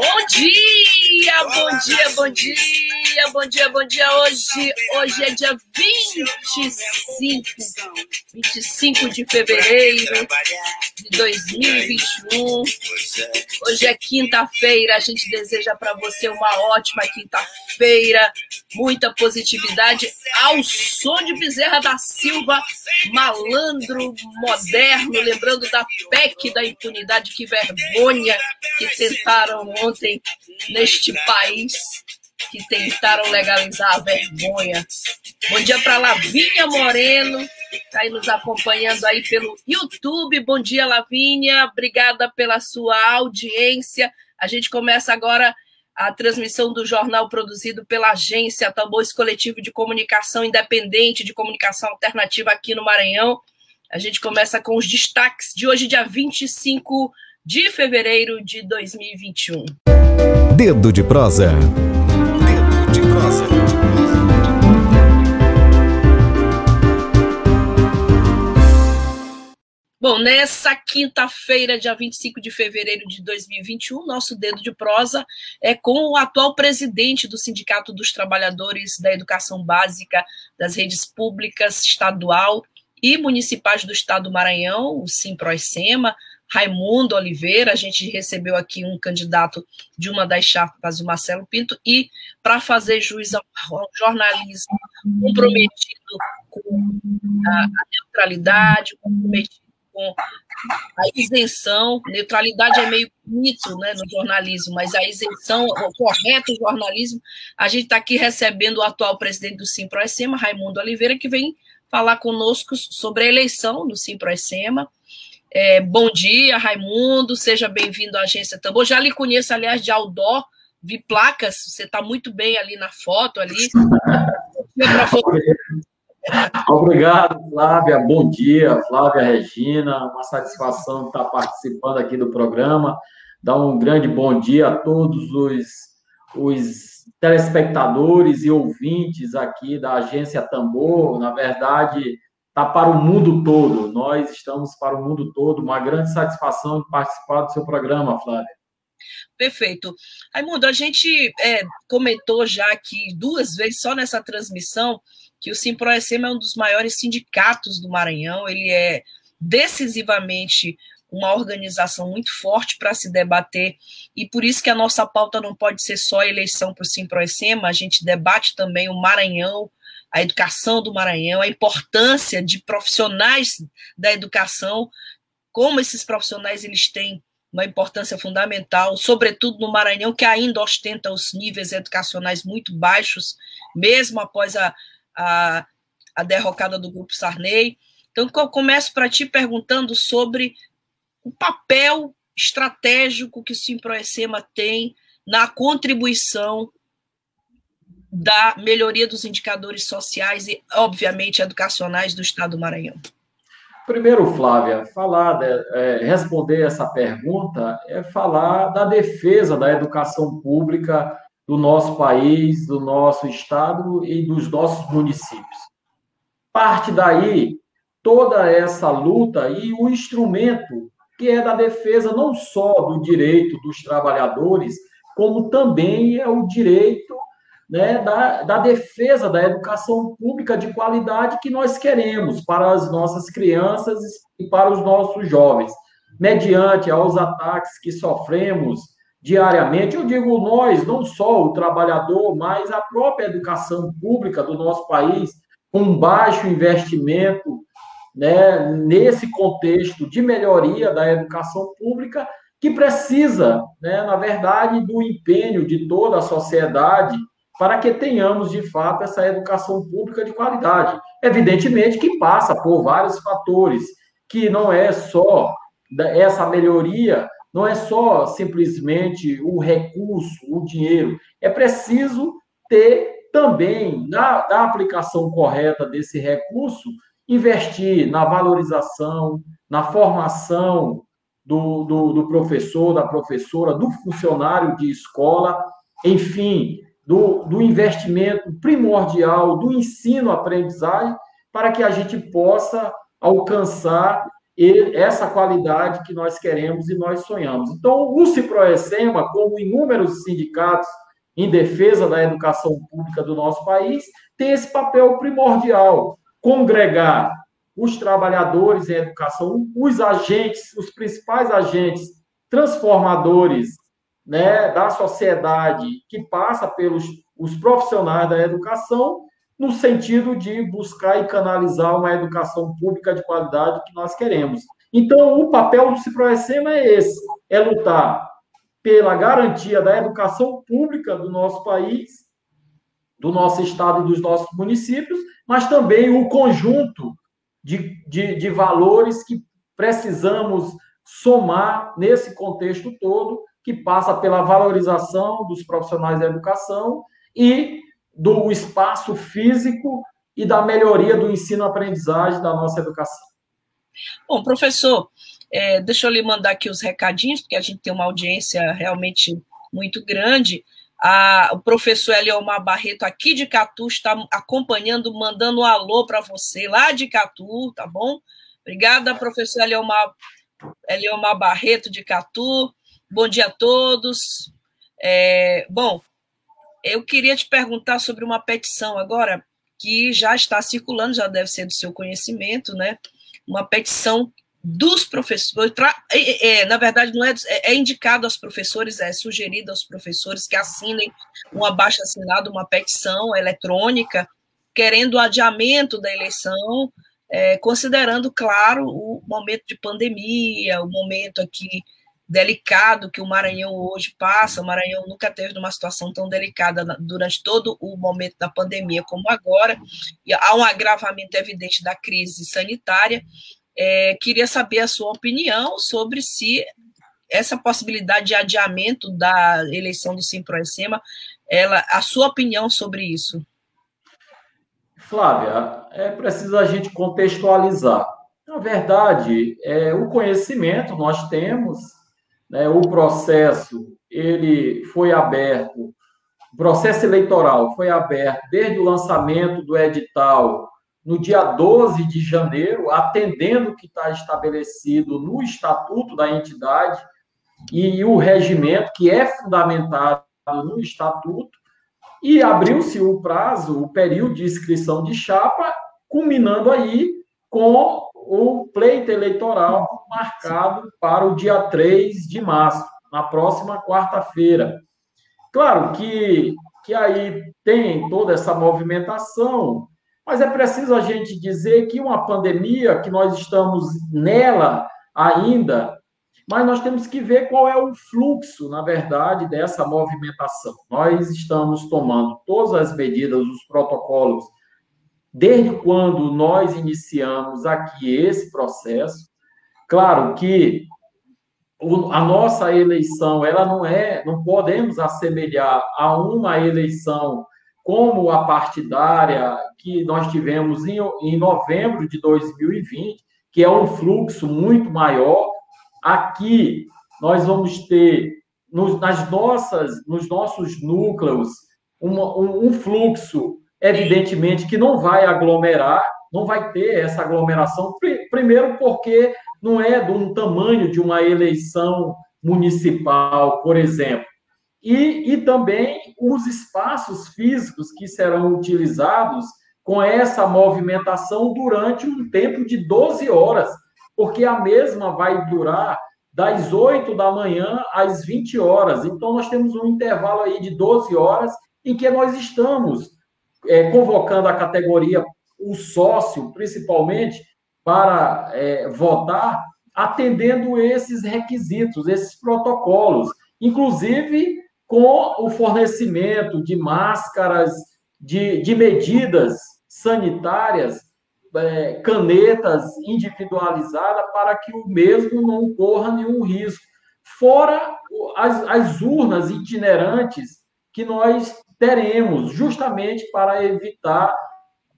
Bom dia, bom dia, bom dia, bom dia, bom dia. Hoje, hoje é dia 25, 25 de fevereiro de 2021. Hoje é quinta-feira. A gente deseja para você uma ótima quinta-feira, muita positividade ao som de Bezerra da Silva, malandro moderno, lembrando da PEC da impunidade, que vergonha que tentaram ontem neste país, que tentaram legalizar a vergonha. Bom dia para Lavínia Moreno, está aí nos acompanhando aí pelo YouTube. Bom dia, Lavínia, obrigada pela sua audiência. A gente começa agora a transmissão do jornal produzido pela agência Tambores Coletivo de Comunicação Independente, de Comunicação Alternativa aqui no Maranhão. A gente começa com os destaques de hoje, dia 25 de fevereiro de 2021. Dedo de prosa. Dedo de prosa. Bom, nessa quinta-feira, dia 25 de fevereiro de 2021, nosso dedo de prosa é com o atual presidente do Sindicato dos Trabalhadores da Educação Básica das Redes Públicas Estadual e Municipais do Estado do Maranhão, o Simpró-Sema, Raimundo Oliveira. A gente recebeu aqui um candidato de uma das chapas, o Marcelo Pinto, e para fazer juiz ao jornalismo comprometido com a, neutralidade, comprometido com a isenção. Neutralidade é meio mito né, no jornalismo, mas a isenção, o correto jornalismo, a gente está aqui recebendo o atual presidente do Simpró-Sema, Raimundo Oliveira, que vem falar conosco sobre a eleição no Simpró-Sema. É, bom dia, Raimundo, seja bem-vindo à Agência Tambor. Já lhe conheço, aliás, de Aldó, vi placas, você está muito bem ali na foto ali. Obrigado, Flávia. Bom dia, Flávia Regina. Uma satisfação estar participando aqui do programa. Dá um grande bom dia a todos os, os telespectadores e ouvintes aqui da Agência Tambor. Na verdade, está para o mundo todo. Nós estamos para o mundo todo. Uma grande satisfação de participar do seu programa, Flávia. Perfeito. Raimundo, a gente é, comentou já aqui duas vezes, só nessa transmissão, que o Simproecema é um dos maiores sindicatos do Maranhão, ele é decisivamente uma organização muito forte para se debater, e por isso que a nossa pauta não pode ser só eleição para o Simproecema, a gente debate também o Maranhão, a educação do Maranhão, a importância de profissionais da educação, como esses profissionais eles têm uma importância fundamental, sobretudo no Maranhão, que ainda ostenta os níveis educacionais muito baixos, mesmo após a, a, a derrocada do Grupo Sarney. Então, eu começo para ti perguntando sobre o papel estratégico que o Simproecema tem na contribuição da melhoria dos indicadores sociais e, obviamente, educacionais do Estado do Maranhão. Primeiro, Flávia, falar, é, responder essa pergunta é falar da defesa da educação pública do nosso país, do nosso estado e dos nossos municípios. Parte daí toda essa luta e o instrumento que é da defesa não só do direito dos trabalhadores, como também é o direito né, da, da defesa da educação pública de qualidade que nós queremos para as nossas crianças e para os nossos jovens, mediante aos ataques que sofremos diariamente. Eu digo nós, não só o trabalhador, mas a própria educação pública do nosso país, com baixo investimento, né, nesse contexto de melhoria da educação pública, que precisa, né, na verdade, do empenho de toda a sociedade para que tenhamos, de fato, essa educação pública de qualidade. Evidentemente que passa por vários fatores, que não é só essa melhoria não é só simplesmente o recurso, o dinheiro, é preciso ter também, na, na aplicação correta desse recurso, investir na valorização, na formação do, do, do, professor, da professora, do funcionário de escola, enfim, do, do investimento primordial do ensino-aprendizagem, para que a gente possa alcançar essa qualidade que nós queremos e nós sonhamos. Então, o Ciproecema, como inúmeros sindicatos em defesa da educação pública do nosso país, tem esse papel primordial, congregar os trabalhadores em educação, os agentes, os principais agentes transformadores né, da sociedade que passa pelos os profissionais da educação, no sentido de buscar e canalizar uma educação pública de qualidade que nós queremos. Então, o papel do Ciproecema é esse, é lutar pela garantia da educação pública do nosso país, do nosso estado e dos nossos municípios, mas também o conjunto de, de, de valores que precisamos somar nesse contexto todo, que passa pela valorização dos profissionais da educação e do espaço físico e da melhoria do ensino-aprendizagem da nossa educação. Bom, professor, é, deixa eu lhe mandar aqui os recadinhos, porque a gente tem uma audiência realmente muito grande. A, o professor Eliomar Barreto, aqui de Catu, está acompanhando, mandando um alô para você, lá de Catu, tá bom? Obrigada, professor Eliomar, Eliomar Barreto, de Catu. Bom dia a todos. É, bom, eu queria te perguntar sobre uma petição agora, que já está circulando, já deve ser do seu conhecimento, né? Uma petição dos professores, é, é, na verdade, não é, é, é, indicado aos professores, é sugerido aos professores que assinem um abaixo assinado, uma petição eletrônica, querendo o adiamento da eleição, é, considerando, claro, o momento de pandemia, o momento aqui delicado que o Maranhão hoje passa. O Maranhão nunca teve uma situação tão delicada durante todo o momento da pandemia como agora, e há um agravamento evidente da crise sanitária. É, queria saber a sua opinião sobre se essa possibilidade de adiamento da eleição do Simproecema, ela, a sua opinião sobre isso. Flávia, é preciso a gente contextualizar. Na verdade, é, o conhecimento nós temos, né, o processo ele foi aberto, o processo eleitoral foi aberto desde o lançamento do edital no dia 12 de janeiro, atendendo o que está estabelecido no estatuto da entidade e o regimento, que é fundamentado no estatuto, e abriu-se o prazo, o período de inscrição de chapa, culminando aí com o pleito eleitoral marcado para o dia 3 de março, na próxima quarta-feira. Claro que, que aí tem toda essa movimentação, mas é preciso a gente dizer que uma pandemia, que nós estamos nela ainda, mas nós temos que ver qual é o fluxo, na verdade, dessa movimentação. Nós estamos tomando todas as medidas, os protocolos, desde quando nós iniciamos aqui esse processo. Claro que a nossa eleição, ela não é, não podemos assemelhar a uma eleição como a partidária que nós tivemos em, em novembro de 2020, que é um fluxo muito maior. Aqui nós vamos ter nos, nas nossas, nos nossos núcleos uma, um, um fluxo, evidentemente, que não vai aglomerar, não vai ter essa aglomeração. Primeiro, porque não é do tamanho de uma eleição municipal, por exemplo e, e também os espaços físicos que serão utilizados com essa movimentação durante um tempo de 12 horas, porque a mesma vai durar das 8 da manhã às 20 horas. Então, nós temos um intervalo aí de 12 horas em que nós estamos é, convocando a categoria, o sócio, principalmente, para é, votar, atendendo esses requisitos, esses protocolos. Inclusive, com o fornecimento de máscaras, de, de medidas sanitárias é, canetas individualizadas para que o mesmo não corra nenhum risco. Fora as, as urnas itinerantes que nós teremos, justamente para evitar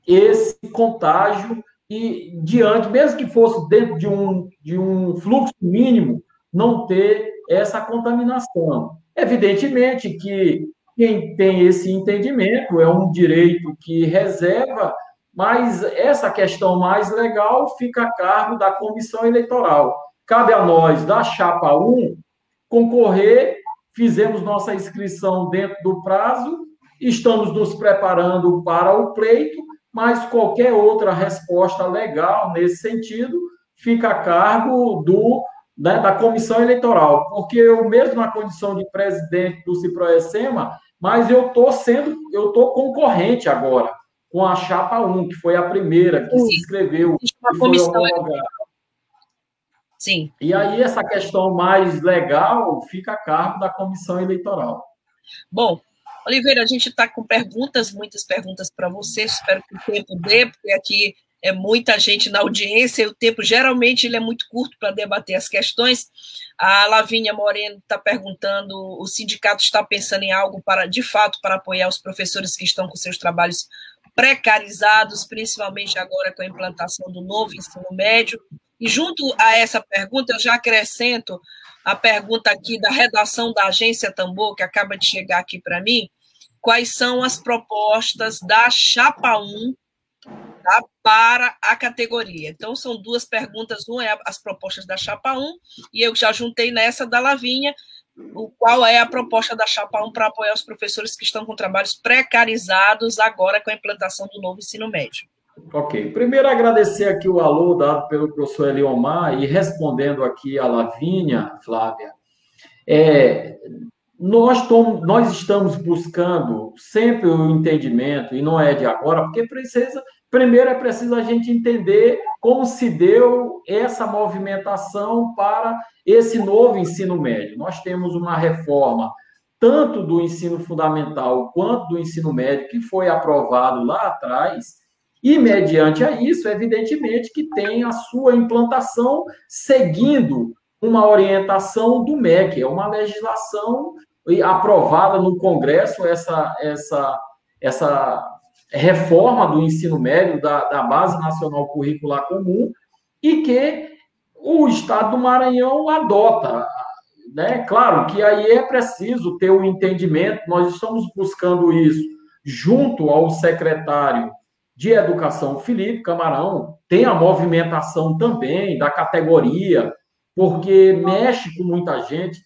esse contágio e diante, mesmo que fosse dentro de um, de um fluxo mínimo, não ter essa contaminação. Evidentemente que quem tem esse entendimento é um direito que reserva, mas essa questão mais legal fica a cargo da comissão eleitoral. Cabe a nós, da chapa 1, concorrer, fizemos nossa inscrição dentro do prazo, estamos nos preparando para o pleito, mas qualquer outra resposta legal nesse sentido fica a cargo do né, da comissão eleitoral, porque eu mesmo na condição de presidente do Ciproesema, mas eu estou sendo, eu estou concorrente agora com a chapa 1, que foi a primeira que Sim. se inscreveu. Sim. E aí essa questão mais legal fica a cargo da comissão eleitoral. Bom, Oliveira, a gente está com perguntas, muitas perguntas para você, espero que o tempo dê, porque aqui é muita gente na audiência, e o tempo geralmente ele é muito curto para debater as questões. A Lavínia Moreno está perguntando: o sindicato está pensando em algo para, de fato, para apoiar os professores que estão com seus trabalhos precarizados, principalmente agora com a implantação do novo ensino médio. E junto a essa pergunta, eu já acrescento a pergunta aqui da redação da agência Tambor, que acaba de chegar aqui para mim. Quais são as propostas da Chapa 1 tá, para a categoria. Então, são duas perguntas. Uma é as propostas da Chapa 1, e eu já juntei nessa da Lavinha, o qual é a proposta da Chapa 1 para apoiar os professores que estão com trabalhos precarizados agora com a implantação do novo ensino médio. Ok. Primeiro, agradecer aqui o alô dado pelo professor Eliomar e respondendo aqui a Lavínia, Flávia. É, nós, tom, nós estamos buscando sempre o entendimento, e não é de agora, porque precisa Primeiro é preciso a gente entender como se deu essa movimentação para esse novo ensino médio. Nós temos uma reforma tanto do ensino fundamental quanto do ensino médio que foi aprovado lá atrás, e mediante a isso, evidentemente que tem a sua implantação seguindo uma orientação do MEC, é uma legislação aprovada no Congresso essa essa essa reforma do ensino médio, da, da Base Nacional Curricular Comum, e que o Estado do Maranhão adota. Né? Claro que aí é preciso ter o um entendimento, nós estamos buscando isso junto ao secretário de Educação, Felipe Camarão, tem a movimentação também da categoria, porque mexe com muita gente.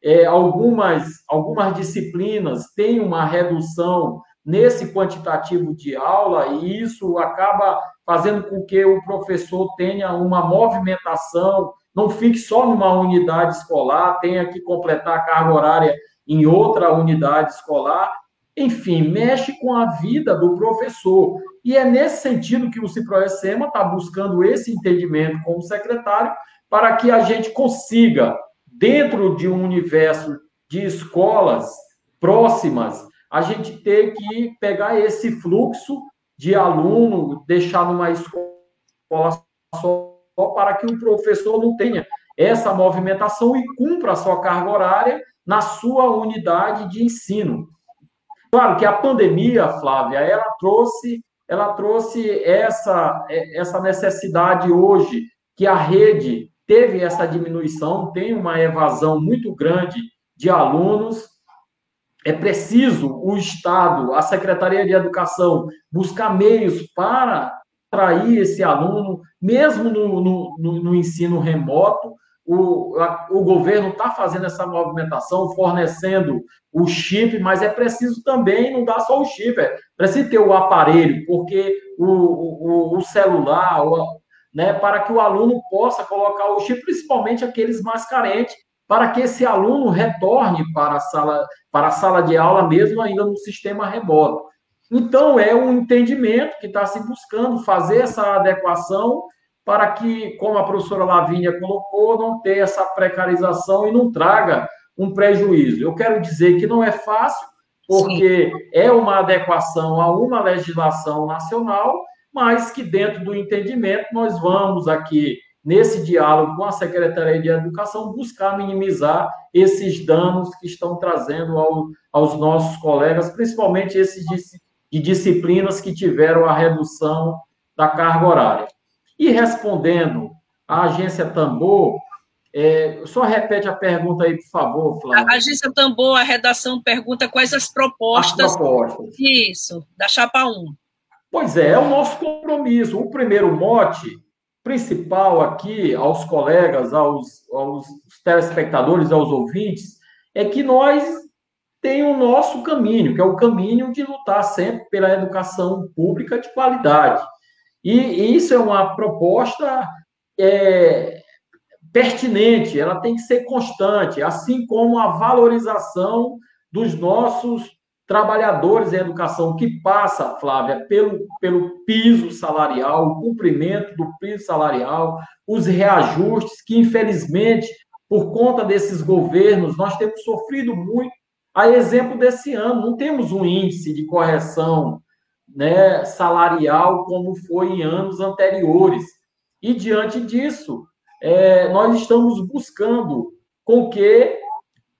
É, algumas, algumas disciplinas têm uma redução nesse quantitativo de aula, e isso acaba fazendo com que o professor tenha uma movimentação, não fique só numa unidade escolar, tenha que completar a carga horária em outra unidade escolar. Enfim, mexe com a vida do professor. E é nesse sentido que o Ciproessema está buscando esse entendimento com o secretário, para que a gente consiga, dentro de um universo de escolas próximas, a gente ter que pegar esse fluxo de aluno, deixar numa escola só, para que o professor não tenha essa movimentação e cumpra a sua carga horária na sua unidade de ensino. Claro que a pandemia, Flávia, ela trouxe, ela trouxe essa, essa necessidade hoje que a rede teve essa diminuição, tem uma evasão muito grande de alunos, é preciso o Estado, a Secretaria de Educação, buscar meios para atrair esse aluno, mesmo no, no, no ensino remoto. O, a, o governo está fazendo essa movimentação, fornecendo o chip, mas é preciso também não dar só o chip, é preciso ter o aparelho, porque o, o, o celular, o, né, para que o aluno possa colocar o chip, principalmente aqueles mais carentes, para que esse aluno retorne para a sala, para a sala de aula, mesmo ainda no sistema remoto. Então, é um entendimento que está se buscando fazer essa adequação para que, como a professora Lavínia colocou, não ter essa precarização e não traga um prejuízo. Eu quero dizer que não é fácil, porque Sim. é uma adequação a uma legislação nacional, mas que dentro do entendimento nós vamos aqui nesse diálogo com a Secretaria de Educação, buscar minimizar esses danos que estão trazendo ao, aos nossos colegas, principalmente esses de, de disciplinas que tiveram a redução da carga horária. E respondendo à agência Tambor, é, só repete a pergunta aí, por favor, Flávio. A agência Tambor, a redação pergunta quais as propostas. As propostas. Isso, da chapa 1. Pois é, é o nosso compromisso. O primeiro mote principal aqui aos colegas, aos, aos telespectadores, aos ouvintes, é que nós tem o nosso caminho, que é o caminho de lutar sempre pela educação pública de qualidade. E, isso é uma proposta é, pertinente, ela tem que ser constante, assim como a valorização dos nossos trabalhadores em educação, que passa, Flávia, pelo, pelo piso salarial, o cumprimento do piso salarial, os reajustes, que infelizmente, por conta desses governos, nós temos sofrido muito. A exemplo desse ano, não temos um índice de correção né, salarial como foi em anos anteriores. E diante disso, é, nós estamos buscando com que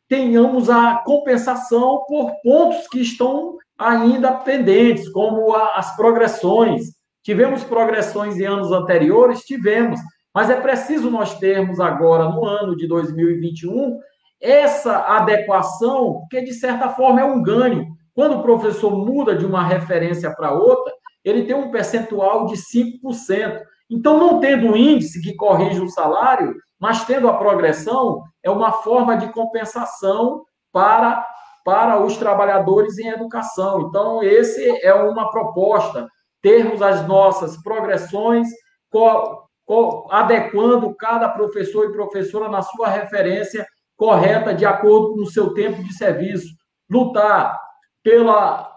tenhamos a compensação por pontos que estão ainda pendentes, como a, as progressões. Tivemos progressões em anos anteriores? Tivemos, mas é preciso nós termos agora, no ano de 2021, essa adequação, que de certa forma é um ganho. Quando o professor muda de uma referência para outra, ele tem um percentual de 5%. Então, não tendo um índice que corrija o salário, mas tendo a progressão, é uma forma de compensação para, para os trabalhadores em educação. Então, esse é uma proposta, termos as nossas progressões, co, co, adequando cada professor e professora na sua referência correta, de acordo com o seu tempo de serviço. Lutar pela,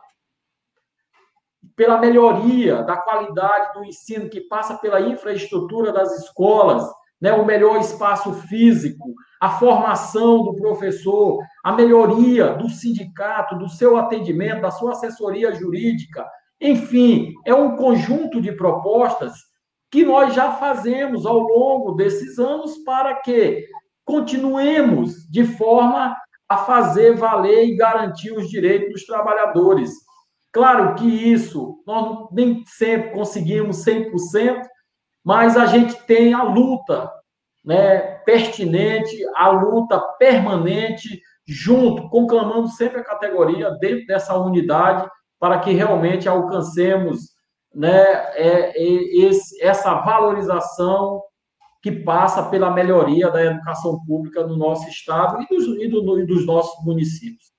pela melhoria da qualidade do ensino, que passa pela infraestrutura das escolas, né, o melhor espaço físico, a formação do professor, a melhoria do sindicato, do seu atendimento, da sua assessoria jurídica. Enfim, é um conjunto de propostas que nós já fazemos ao longo desses anos para que continuemos de forma a fazer valer e garantir os direitos dos trabalhadores. Claro que isso nós nem sempre conseguimos 100%, mas a gente tem a luta né, pertinente, a luta permanente, junto, conclamando sempre a categoria dentro dessa unidade, para que realmente alcancemos né, é, é, esse, essa valorização que passa pela melhoria da educação pública no nosso estado e dos, e do, e dos nossos municípios.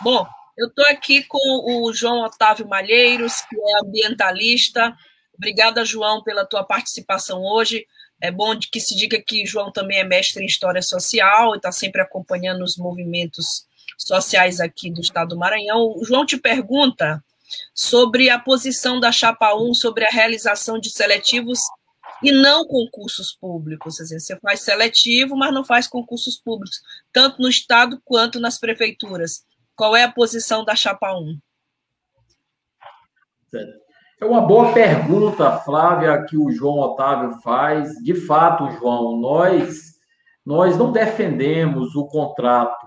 Bom, eu estou aqui com o João Otávio Malheiros, que é ambientalista, Obrigada, João, pela tua participação hoje. É bom que se diga que João também é mestre em História Social e está sempre acompanhando os movimentos sociais aqui do Estado do Maranhão. O João te pergunta sobre a posição da Chapa 1 sobre a realização de seletivos e não concursos públicos. Dizer, você faz seletivo, mas não faz concursos públicos, tanto no Estado quanto nas prefeituras. Qual é a posição da Chapa 1? Certo. É uma boa pergunta, Flávia, que o João Otávio faz. De fato, João, nós nós não defendemos o contrato.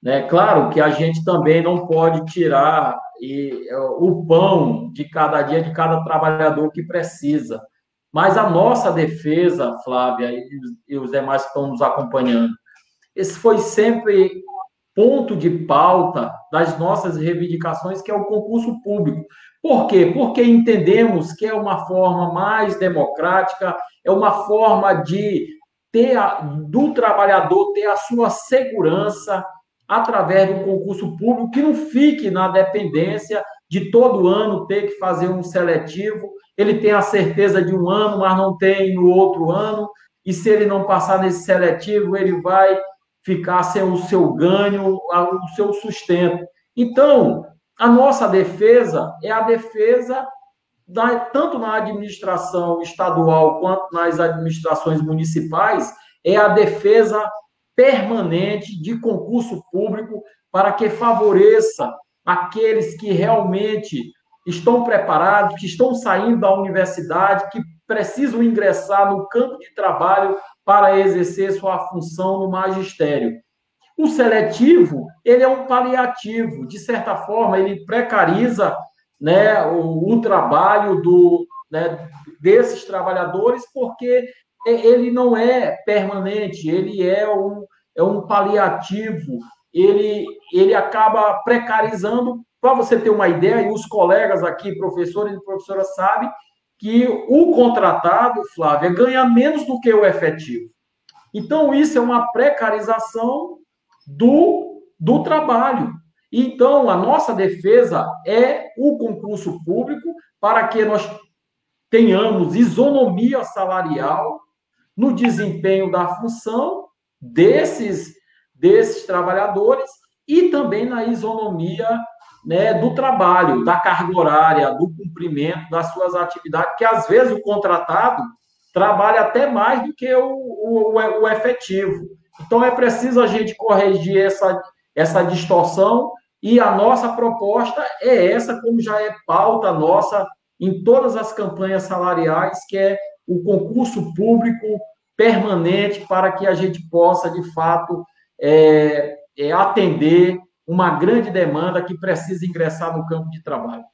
Né? Claro que a gente também não pode tirar e, o pão de cada dia de cada trabalhador que precisa. Mas a nossa defesa, Flávia, e, os demais que estão nos acompanhando, esse foi sempre ponto de pauta das nossas reivindicações, que é o concurso público. Por quê? Porque entendemos que é uma forma mais democrática, é uma forma de ter a, do trabalhador ter a sua segurança através do concurso público, que não fique na dependência de todo ano ter que fazer um seletivo. Ele tem a certeza de um ano, mas não tem no outro ano. E se ele não passar nesse seletivo, ele vai ficar sem o seu ganho, o seu sustento. Então, a nossa defesa é a defesa da, tanto na administração estadual quanto nas administrações municipais, é a defesa permanente de concurso público para que favoreça aqueles que realmente estão preparados, que estão saindo da universidade, que precisam ingressar no campo de trabalho para exercer sua função no magistério. O seletivo, ele é um paliativo, de certa forma, ele precariza né, o, o trabalho do, né, desses trabalhadores, porque ele não é permanente, ele é um, é um paliativo, ele, ele acaba precarizando. Para você ter uma ideia, e os colegas aqui, professores e professoras, sabem que o contratado, Flávia, ganha menos do que o efetivo. Então, isso é uma precarização do, do trabalho. Então, a nossa defesa é o concurso público para que nós tenhamos isonomia salarial no desempenho da função desses, desses trabalhadores e também na isonomia né, do trabalho, da carga horária, do cumprimento das suas atividades, que às vezes o contratado trabalha até mais do que o, o, o efetivo. Então é preciso a gente corrigir essa, essa distorção e a nossa proposta é essa, como já é pauta nossa em todas as campanhas salariais, que é o concurso público permanente para que a gente possa, de fato, é, é, atender uma grande demanda que precisa ingressar no campo de trabalho.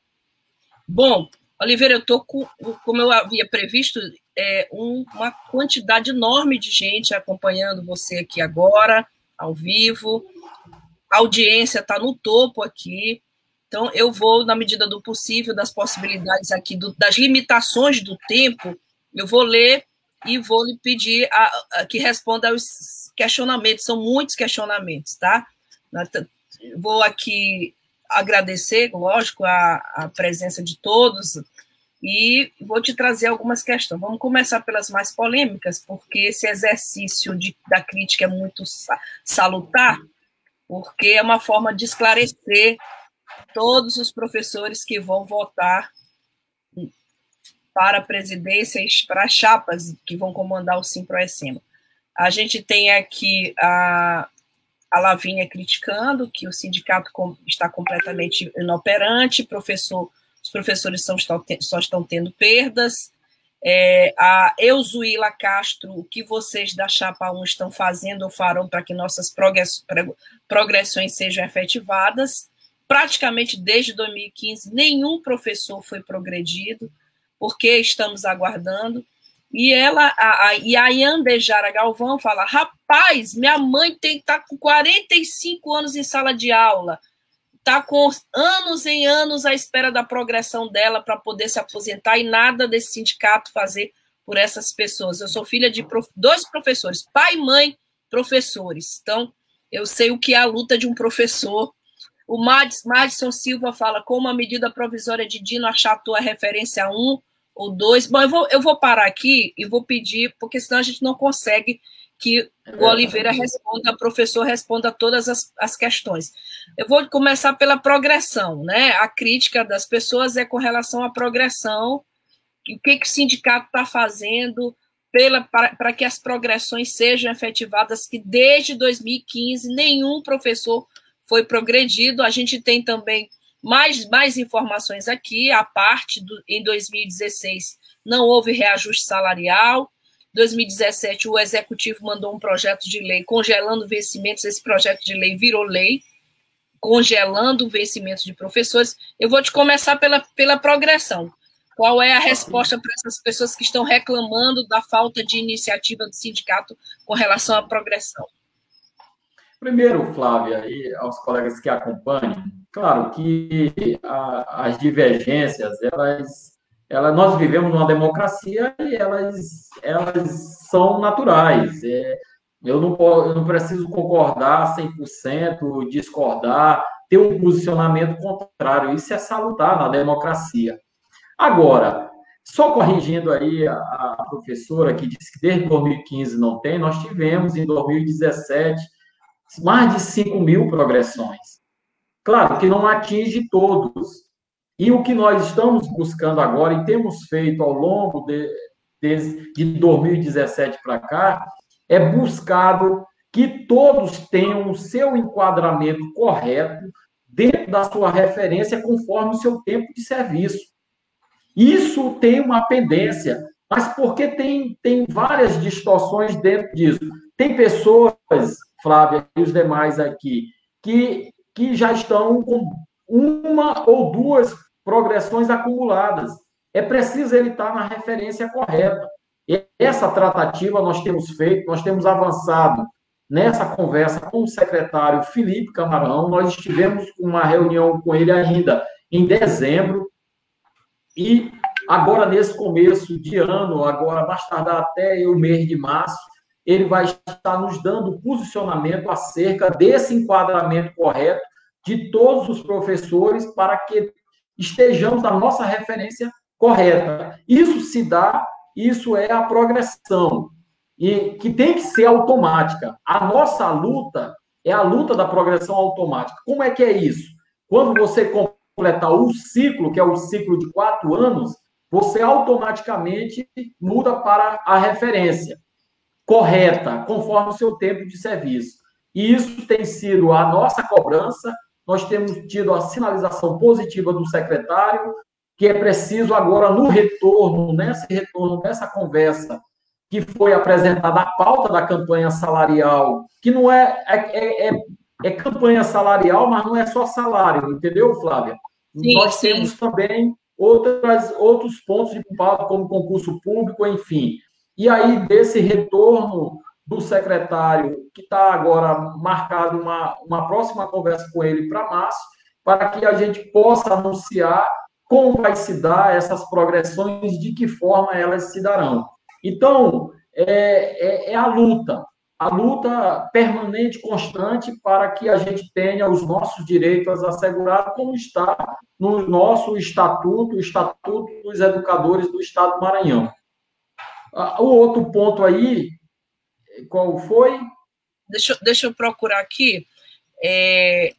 Bom, Oliveira, eu estou com, como eu havia previsto, é, um, uma quantidade enorme de gente acompanhando você aqui agora, ao vivo. A audiência está no topo aqui. Então, eu vou, na medida do possível, das possibilidades aqui, do, das limitações do tempo, eu vou ler e vou lhe pedir a, a, que responda aos questionamentos. São muitos questionamentos, tá? Vou aqui agradecer, lógico, a, a presença de todos e vou te trazer algumas questões. Vamos começar pelas mais polêmicas, porque esse exercício de, da crítica é muito salutar, porque é uma forma de esclarecer todos os professores que vão votar para a presidência e para as chapas que vão comandar o Simproecema. A gente tem aqui a, a Lavínia criticando que o sindicato está completamente inoperante, professor, os professores só estão, só estão tendo perdas. É, a Euzuíla Castro, o que vocês da Chapa 1 estão fazendo ou farão para que nossas progressões sejam efetivadas? Praticamente desde 2015, nenhum professor foi progredido porque estamos aguardando. E ela, a, a, e a Yandejara Galvão fala: rapaz, minha mãe tem tá com 45 anos em sala de aula, tá com anos em anos à espera da progressão dela para poder se aposentar e nada desse sindicato fazer por essas pessoas. Eu sou filha de prof, dois professores, pai e mãe, professores. Então, eu sei o que é a luta de um professor. O Madison Silva fala: com uma medida provisória de Dino achatou a referência 1 ou dois. Bom, eu vou, eu vou parar aqui e vou pedir, porque senão a gente não consegue que o Oliveira responda, o professor responda todas as, as questões. Eu vou começar pela progressão, né? A crítica das pessoas é com relação à progressão, o que, que o sindicato está fazendo para que as progressões sejam efetivadas, que desde 2015 nenhum professor foi progredido. A gente tem também mais, mais informações aqui, a parte do, em 2016 não houve reajuste salarial. 2017 o executivo mandou um projeto de lei congelando vencimentos, esse projeto de lei virou lei, congelando o vencimento de professores. Eu vou te começar pela, pela progressão. Qual é a resposta para essas pessoas que estão reclamando da falta de iniciativa do sindicato com relação à progressão? Primeiro, Flávia, e aos colegas que acompanham, claro que a, as divergências, elas, elas, nós vivemos numa democracia e elas, elas são naturais. É, eu, não, eu não preciso concordar 100%, discordar, ter um posicionamento contrário. Isso é salutar na democracia. Agora, só corrigindo aí a, a professora que disse que desde 2015 não tem, nós tivemos em 2017 mais de 5 mil progressões. Claro que não atinge todos. E o que nós estamos buscando agora e temos feito ao longo de, de, de 2017 para cá é buscado que todos tenham o seu enquadramento correto dentro da sua referência conforme o seu tempo de serviço. Isso tem uma pendência, mas porque tem, tem várias distorções dentro disso. Tem pessoas, Flávia e os demais aqui, que, que já estão com uma ou duas progressões acumuladas. É preciso ele estar na referência correta. Essa tratativa nós temos feito, nós temos avançado nessa conversa com o secretário Felipe Camarão. Nós estivemos com uma reunião com ele ainda em dezembro. E agora, nesse começo de ano, agora mais tardar até o mês de março, ele vai estar nos dando posicionamento acerca desse enquadramento correto de todos os professores para que estejamos na nossa referência correta. Isso se dá, isso é a progressão, e que tem que ser automática. A nossa luta é a luta da progressão automática. Como é que é isso? Quando você completar o ciclo, que é o ciclo de quatro anos, você automaticamente muda para a referência correta, conforme o seu tempo de serviço. E isso tem sido a nossa cobrança. Nós temos tido a sinalização positiva do secretário, que é preciso agora, no retorno, nesse retorno, nessa conversa, que foi apresentada a pauta da campanha salarial, que não é, é, é, é campanha salarial, mas não é só salário, entendeu, Flávia? Sim, Nós sim. temos também outras, outros pontos de pauta, como concurso público, enfim. E aí, desse retorno do secretário, que está agora marcado uma, uma próxima conversa com ele para março, para que a gente possa anunciar como vai se dar essas progressões, de que forma elas se darão. Então, é, é, é a luta, a luta permanente, constante, para que a gente tenha os nossos direitos assegurados, como está no nosso estatuto, o Estatuto dos Educadores do Estado do Maranhão. Ah, o outro ponto aí, qual foi? Deixa, deixa eu procurar aqui. É,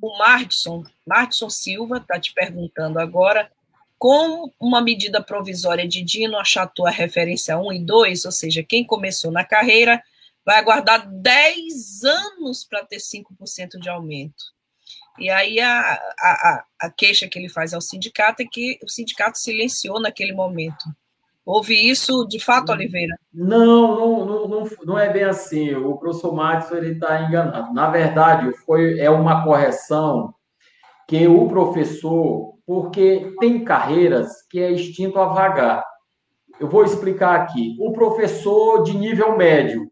o Martson, Martson Silva está te perguntando agora com uma medida provisória de Dino achatou a referência 1 e 2, ou seja, quem começou na carreira vai aguardar 10 anos para ter 5% de aumento. E aí a, a, a queixa que ele faz ao sindicato é que o sindicato silenciou naquele momento. Houve isso de fato, Oliveira? Não, não, não, não, é bem assim. O professor Matos está enganado. Na verdade, foi, é uma correção que o professor, porque tem carreiras que é extinto a vagar. Eu vou explicar aqui. O professor de nível médio.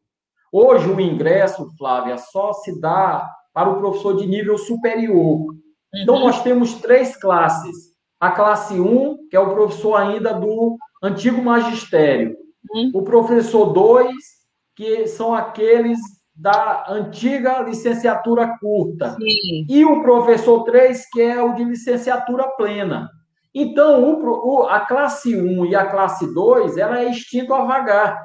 Hoje, o ingresso, Flávia, só se dá para o professor de nível superior. Então, uhum. nós temos três classes. A classe 1, que é o professor ainda do antigo magistério. Uhum. O professor 2, que são aqueles da antiga licenciatura curta. Sim. E o professor 3, que é o de licenciatura plena. Então, o, o, a classe 1 e a classe 2, ela é extinto a vagar.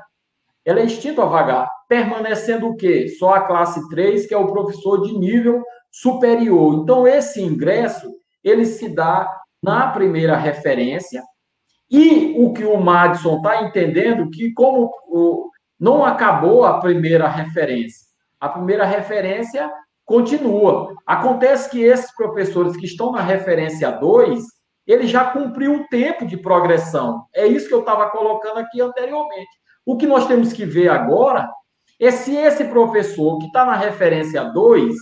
Ela é extinto a vagar permanecendo o quê? Só a classe 3, que é o professor de nível superior. Então, esse ingresso, ele se dá na primeira referência, e o que o Madison está entendendo, que como o, não acabou a primeira referência, a primeira referência continua. Acontece que esses professores que estão na referência 2, ele já cumpriu o tempo de progressão. É isso que eu estava colocando aqui anteriormente. O que nós temos que ver agora é se esse professor que está na referência 2,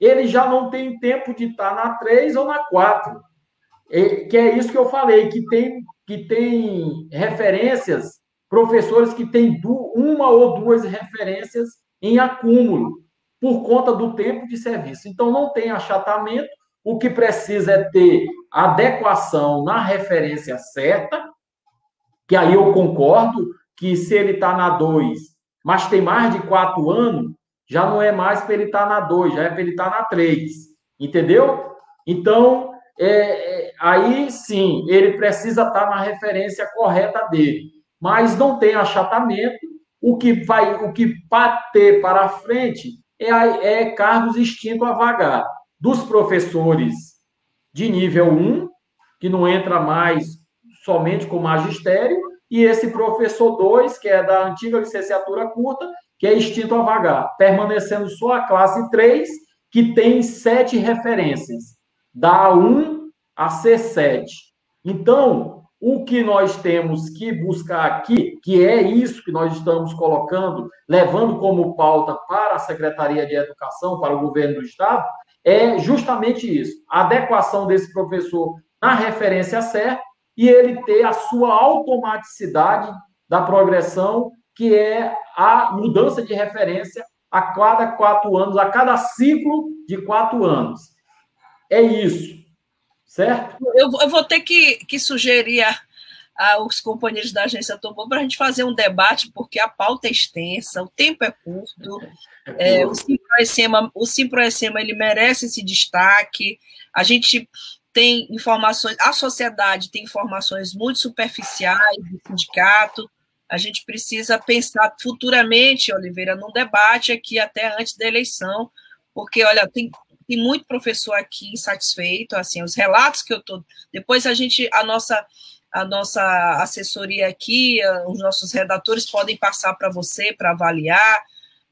ele já não tem tempo de estar tá na 3 ou na 4. Que é isso que eu falei, que tem, que tem referências, professores que têm uma ou duas referências em acúmulo, por conta do tempo de serviço. Então, não tem achatamento, o que precisa é ter adequação na referência certa, que aí eu concordo que se ele está na 2 mas tem mais de quatro anos, já não é mais para ele estar tá na 2, já é para ele estar tá na 3. Entendeu? Então, é, é, aí sim, ele precisa estar tá na referência correta dele. Mas não tem achatamento. O que vai, o que bater para frente é, é cargos extintos a vagar. Dos professores de nível 1, que não entra mais somente com magistério, e esse professor 2, que é da antiga licenciatura curta, que é extinto a vagar, permanecendo só a classe 3, que tem sete referências, da A1 a C7. Então, o que nós temos que buscar aqui, que é isso que nós estamos colocando, levando como pauta para a Secretaria de Educação, para o governo do Estado, é justamente isso: a adequação desse professor na referência certa e ele ter a sua automaticidade da progressão, que é a mudança de referência a cada quatro anos, a cada ciclo de quatro anos. É isso, certo? Eu, eu vou ter que, que sugerir aos companheiros da agência Tombou para a gente fazer um debate, porque a pauta é extensa, o tempo é curto. É, o Simproecema, o ele merece esse destaque. A gente tem informações, a sociedade tem informações muito superficiais do sindicato. A gente precisa pensar futuramente, Oliveira, num debate aqui até antes da eleição, porque, olha, tem, tem muito professor aqui insatisfeito, assim, os relatos que eu tô. Depois a gente, a nossa, a nossa assessoria aqui, os nossos redatores podem passar para você para avaliar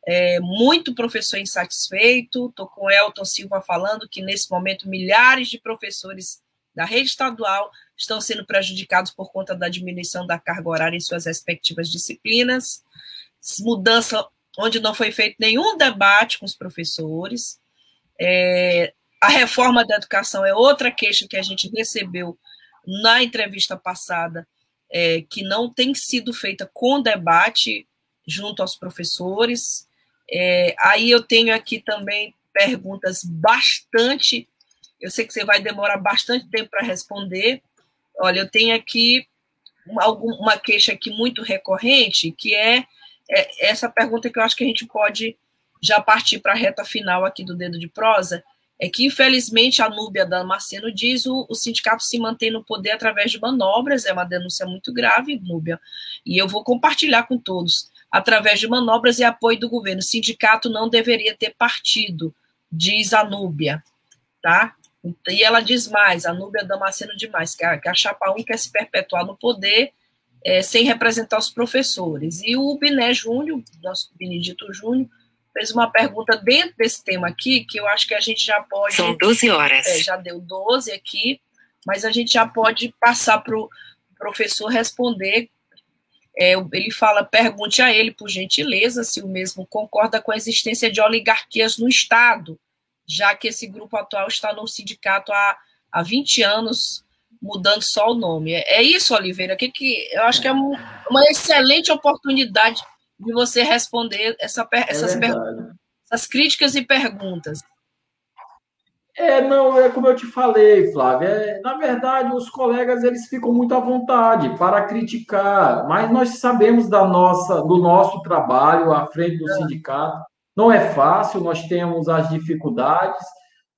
é, muito professor insatisfeito. Estou com Elton Silva falando que, nesse momento, milhares de professores da rede estadual estão sendo prejudicados por conta da diminuição da carga horária em suas respectivas disciplinas. Mudança onde não foi feito nenhum debate com os professores. É, a reforma da educação é outra queixa que a gente recebeu na entrevista passada, é, que não tem sido feita com debate junto aos professores. É, aí eu tenho aqui também perguntas bastante. Eu sei que você vai demorar bastante tempo para responder. Olha, eu tenho aqui uma, uma queixa aqui muito recorrente, que é, é essa pergunta que eu acho que a gente pode já partir para a reta final aqui do dedo de prosa, é que, infelizmente, a Núbia Damasceno diz o, o sindicato se mantém no poder através de manobras, é uma denúncia muito grave, Núbia, e eu vou compartilhar com todos através de manobras e apoio do governo. O sindicato não deveria ter partido, diz a Núbia, tá? E ela diz mais, a Núbia Damasceno demais, que a, que a Chapa 1 quer se perpetuar no poder é, sem representar os professores. E o Biné Júnior, nosso Benedito Júnior, fez uma pergunta dentro desse tema aqui, que eu acho que a gente já pode... São 12 horas. É, já deu 12 aqui, mas a gente já pode passar para o professor responder é, ele fala: pergunte a ele, por gentileza, se o mesmo concorda com a existência de oligarquias no Estado, já que esse grupo atual está no sindicato há, há 20 anos, mudando só o nome. É, é isso, Oliveira, que, que eu acho que é uma excelente oportunidade de você responder essa, é essas, é essas críticas e perguntas. É, não, é como eu te falei, Flávia. É, na verdade, os colegas eles ficam muito à vontade para criticar, mas nós sabemos da nossa, do nosso trabalho à frente do sindicato. Não é fácil, nós temos as dificuldades.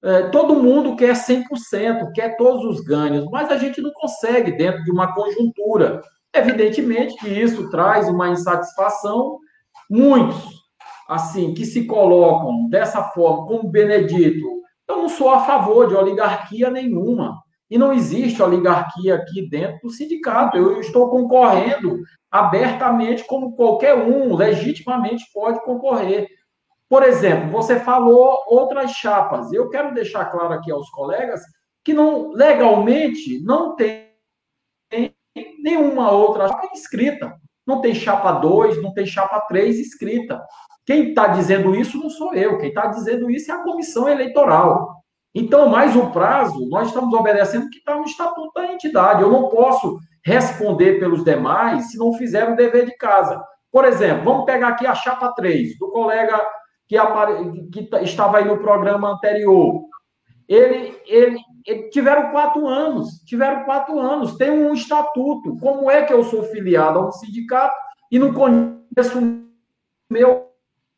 É, todo mundo quer 100%, quer todos os ganhos, mas a gente não consegue dentro de uma conjuntura. Evidentemente que isso traz uma insatisfação. Muitos, assim, que se colocam dessa forma, como Benedito, eu não sou a favor de oligarquia nenhuma. E não existe oligarquia aqui dentro do sindicato. Eu estou concorrendo abertamente como qualquer um, legitimamente pode concorrer. Por exemplo, você falou outras chapas. Eu quero deixar claro aqui aos colegas que não legalmente não tem nenhuma outra chapa inscrita. Não tem chapa 2, não tem chapa 3 inscrita. Quem está dizendo isso não sou eu, quem está dizendo isso é a comissão eleitoral. Então, mais o prazo, nós estamos obedecendo o que está no estatuto da entidade. Eu não posso responder pelos demais se não fizer o dever de casa. Por exemplo, vamos pegar aqui a chapa 3, do colega que, apare... que estava aí no programa anterior. Ele, ele, ele, tiveram quatro anos, tiveram quatro anos, tem um estatuto. Como é que eu sou filiado a um sindicato e não conheço o meu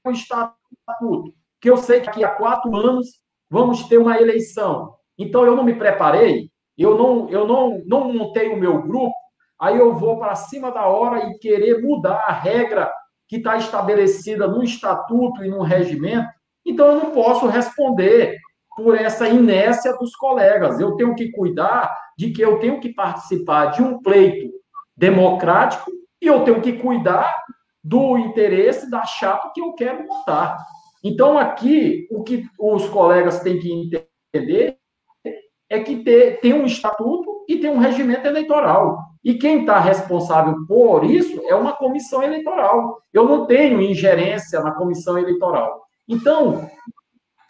um estatuto, que eu sei que daqui a quatro anos vamos ter uma eleição. Então eu não me preparei, eu não, eu não, não montei o meu grupo, aí eu vou para cima da hora e querer mudar a regra que está estabelecida no estatuto e no regimento. Então eu não posso responder por essa inércia dos colegas. Eu tenho que cuidar de que eu tenho que participar de um pleito democrático e eu tenho que cuidar do interesse da chapa que eu quero montar. Então, aqui, o que os colegas têm que entender é que ter, tem um estatuto e tem um regimento eleitoral. E quem está responsável por isso é uma comissão eleitoral. Eu não tenho ingerência na comissão eleitoral. Então,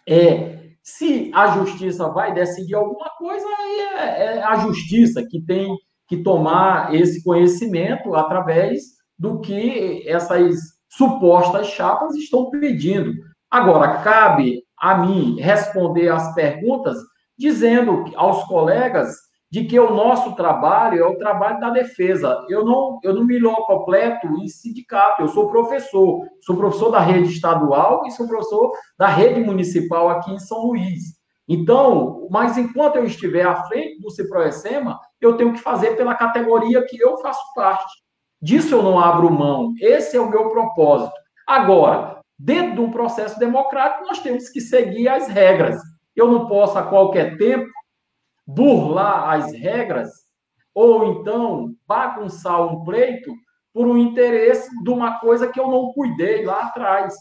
é, se a justiça vai decidir alguma coisa, aí é, é a justiça que tem que tomar esse conhecimento através do que essas supostas chapas estão pedindo. Agora, cabe a mim responder as perguntas dizendo aos colegas de que o nosso trabalho é o trabalho da defesa. Eu não, eu não me completo em sindicato, eu sou professor, sou professor da rede estadual e sou professor da rede municipal aqui em São Luís. Então, mas enquanto eu estiver à frente do Ciproessema, eu tenho que fazer pela categoria que eu faço parte. Disso eu não abro mão. Esse é o meu propósito. Agora, dentro de um processo democrático, nós temos que seguir as regras. Eu não posso, a qualquer tempo, burlar as regras ou então bagunçar um pleito por um interesse de uma coisa que eu não cuidei lá atrás.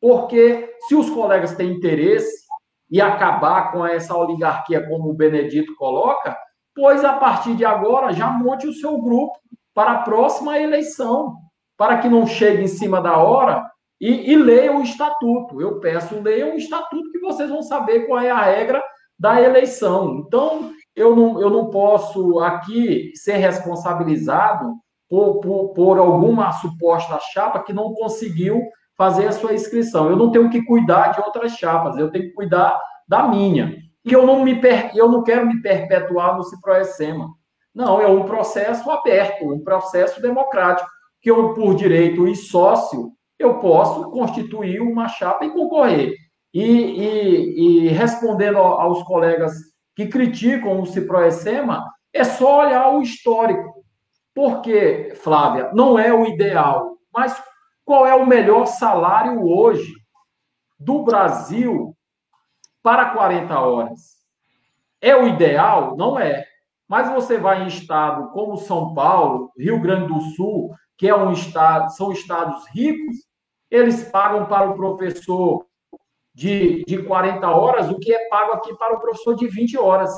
Porque se os colegas têm interesse e acabar com essa oligarquia, como o Benedito coloca, pois a partir de agora já monte o seu grupo para a próxima eleição, para que não chegue em cima da hora e, e leia o estatuto. Eu peço, leiam o estatuto que vocês vão saber qual é a regra da eleição. Então, eu não, eu não posso aqui ser responsabilizado por, por, por alguma suposta chapa que não conseguiu fazer a sua inscrição. Eu não tenho que cuidar de outras chapas, eu tenho que cuidar da minha. E eu não, me eu não quero me perpetuar no Ciproessema. Não, é um processo aberto, um processo democrático, que eu, por direito e sócio, eu posso constituir uma chapa e concorrer. E, e, e respondendo aos colegas que criticam o Ciproessema, é só olhar o histórico. Porque, Flávia, não é o ideal, mas qual é o melhor salário hoje do Brasil para 40 horas? É o ideal? Não é. Mas você vai em estado como São Paulo, Rio Grande do Sul, que é um estado, são estados ricos, eles pagam para o professor de, de 40 horas o que é pago aqui para o professor de 20 horas.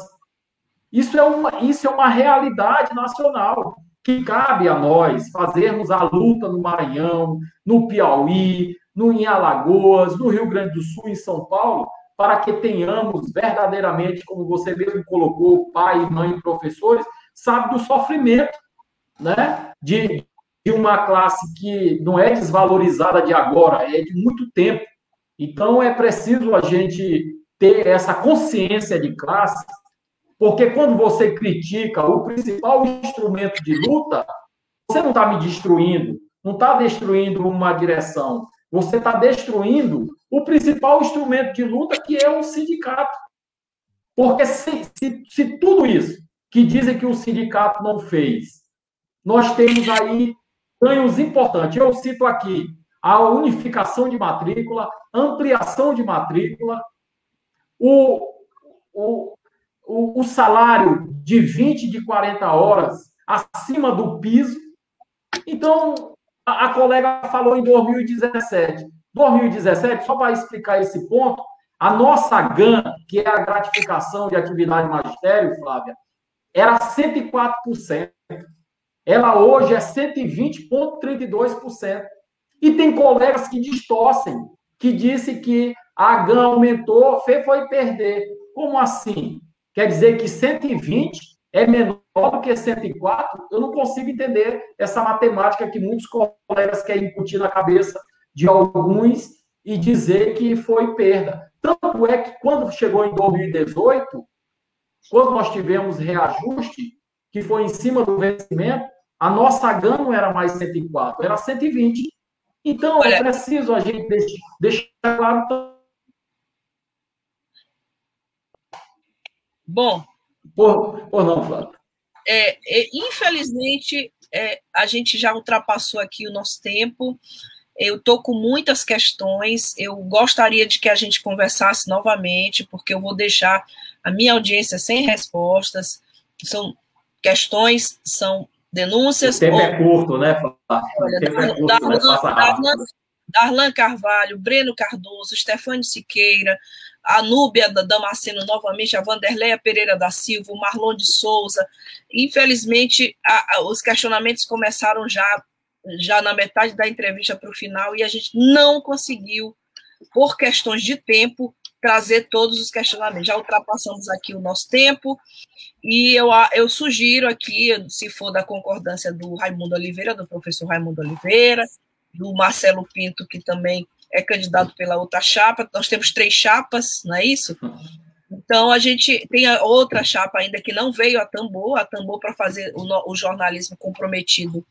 Isso é uma, isso é uma realidade nacional que cabe a nós fazermos a luta no Maranhão, no Piauí, no em Alagoas, no Rio Grande do Sul, em São Paulo, para que tenhamos verdadeiramente, como você mesmo colocou, pai, mãe, professores, sabe do sofrimento, né? De, de uma classe que não é desvalorizada de agora, é de muito tempo. Então, é preciso a gente ter essa consciência de classe, porque quando você critica o principal instrumento de luta, você não está me destruindo, não está destruindo uma direção, você está destruindo o principal instrumento de luta, que é o sindicato. Porque se, se, se tudo isso que dizem que o sindicato não fez, nós temos aí ganhos importantes. Eu cito aqui a unificação de matrícula, ampliação de matrícula, o, o, o, o salário de 20, de 40 horas acima do piso. Então, a, colega falou em 2017. 2017, só para explicar esse ponto, a nossa GAN, que é a gratificação de atividade magistério, Flávia, era 104%. Ela hoje é 120,32%. E tem colegas que distorcem, que disse que a GAN aumentou, foi perder. Como assim? Quer dizer que 120 é menor do que 104? Eu não consigo entender essa matemática que muitos colegas querem incutir na cabeça de alguns e dizer que foi perda. Tanto é que quando chegou em 2018, quando nós tivemos reajuste, que foi em cima do vencimento, a nossa GAN não era mais 104, era 120. Então, é Olha, é preciso a gente deixar claro. Bom. Por, por não, Flávio. É, é, infelizmente, é, a gente já ultrapassou aqui o nosso tempo. Eu estou com muitas questões. Eu gostaria de que a gente conversasse novamente, porque eu vou deixar a minha audiência sem respostas. São questões, são denúncias. O tempo ou... é curto, né? Olha, é curto, Darlan Carvalho, Breno Cardoso, Stefânio Siqueira, a Núbia Damasceno novamente, a Vanderleia Pereira da Silva, o Marlon de Souza. Infelizmente, a, a, os questionamentos começaram já, já na metade da entrevista para o final e a gente não conseguiu, por questões de tempo, trazer todos os questionamentos. Já ultrapassamos aqui o nosso tempo e eu, eu sugiro aqui, se for da concordância do Raimundo Oliveira, do professor Raimundo Oliveira, do Marcelo Pinto, que também é candidato pela outra chapa. Nós temos três chapas, não é isso? Então, a gente tem a outra chapa ainda que não veio a Tambor, a Tambor para fazer o, o, jornalismo comprometido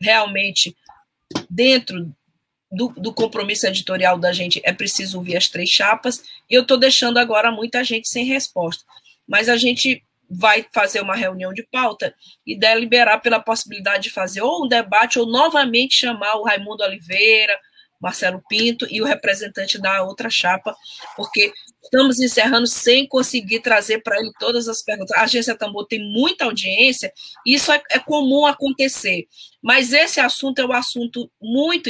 realmente dentro do, do, compromisso editorial da gente, é preciso ouvir as três chapas, e eu estou deixando agora muita gente sem resposta. Mas a gente vai fazer uma reunião de pauta e deliberar pela possibilidade de fazer ou um debate ou novamente chamar o Raimundo Oliveira, Marcelo Pinto e o representante da outra chapa, porque estamos encerrando sem conseguir trazer para ele todas as perguntas. A agência Tambor tem muita audiência, isso é, é comum acontecer, mas esse assunto é um assunto muito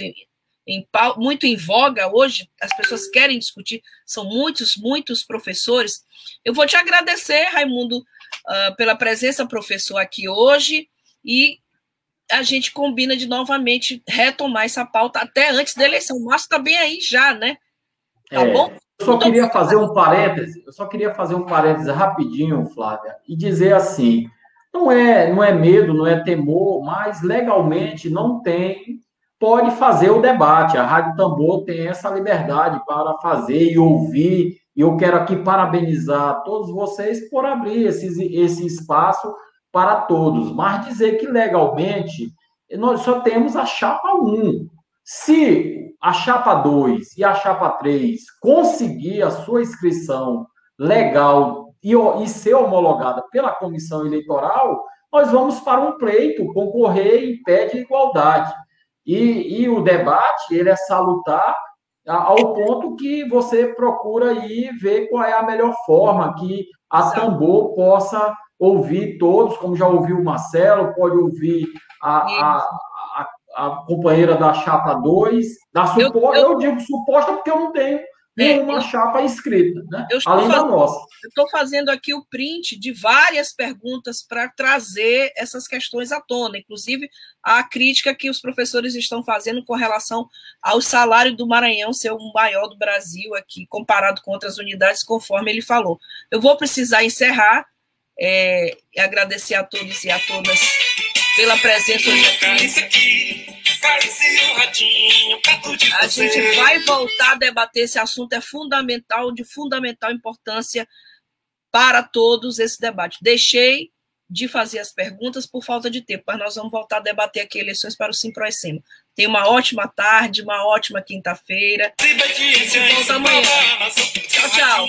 em, muito em voga hoje, as pessoas querem discutir, são muitos, muitos professores. Eu vou te agradecer, Raimundo, uh, pela presença, professor, aqui hoje, e a gente combina de novamente retomar essa pauta até antes da eleição. O Márcio está bem aí já, né? Tá é, bom? Eu só queria fazer um parêntese, eu só queria fazer um parêntese rapidinho, Flávia, e dizer assim: não é, não é medo, não é temor, mas legalmente não tem, pode fazer o debate. A Rádio Tambor tem essa liberdade para fazer e ouvir. E eu quero aqui parabenizar todos vocês por abrir esse, esse espaço para todos, mas dizer que legalmente nós só temos a chapa 1. Se a chapa 2 e a chapa 3 conseguir a sua inscrição legal e, e ser homologada pela comissão eleitoral, nós vamos para um pleito, concorrer em pé de igualdade. E, e o debate, ele é salutar ao ponto que você procura aí ver qual é a melhor forma que a Tambor possa ouvir todos, como já ouviu o Marcelo, pode ouvir a, a, a, a companheira da chapa 2, da suposta, eu, eu, eu, digo suposta porque eu não tenho nenhuma é, chapa escrita, né? além fazendo, da nossa. Estou fazendo aqui o print de várias perguntas para trazer essas questões à tona, inclusive a crítica que os professores estão fazendo com relação ao salário do Maranhão ser o maior do Brasil aqui, comparado com outras unidades, conforme ele falou. Eu vou precisar encerrar, é, e agradecer a todos e a todas pela presença hoje aqui. A gente vai voltar a debater esse assunto, é fundamental, de fundamental importância para todos esse debate. Deixei de fazer as perguntas por falta de tempo, mas nós vamos voltar a debater aqui eleições para o Simproecema. Tenha uma ótima tarde, uma ótima quinta-feira. Volta amanhã. Tchau, tchau.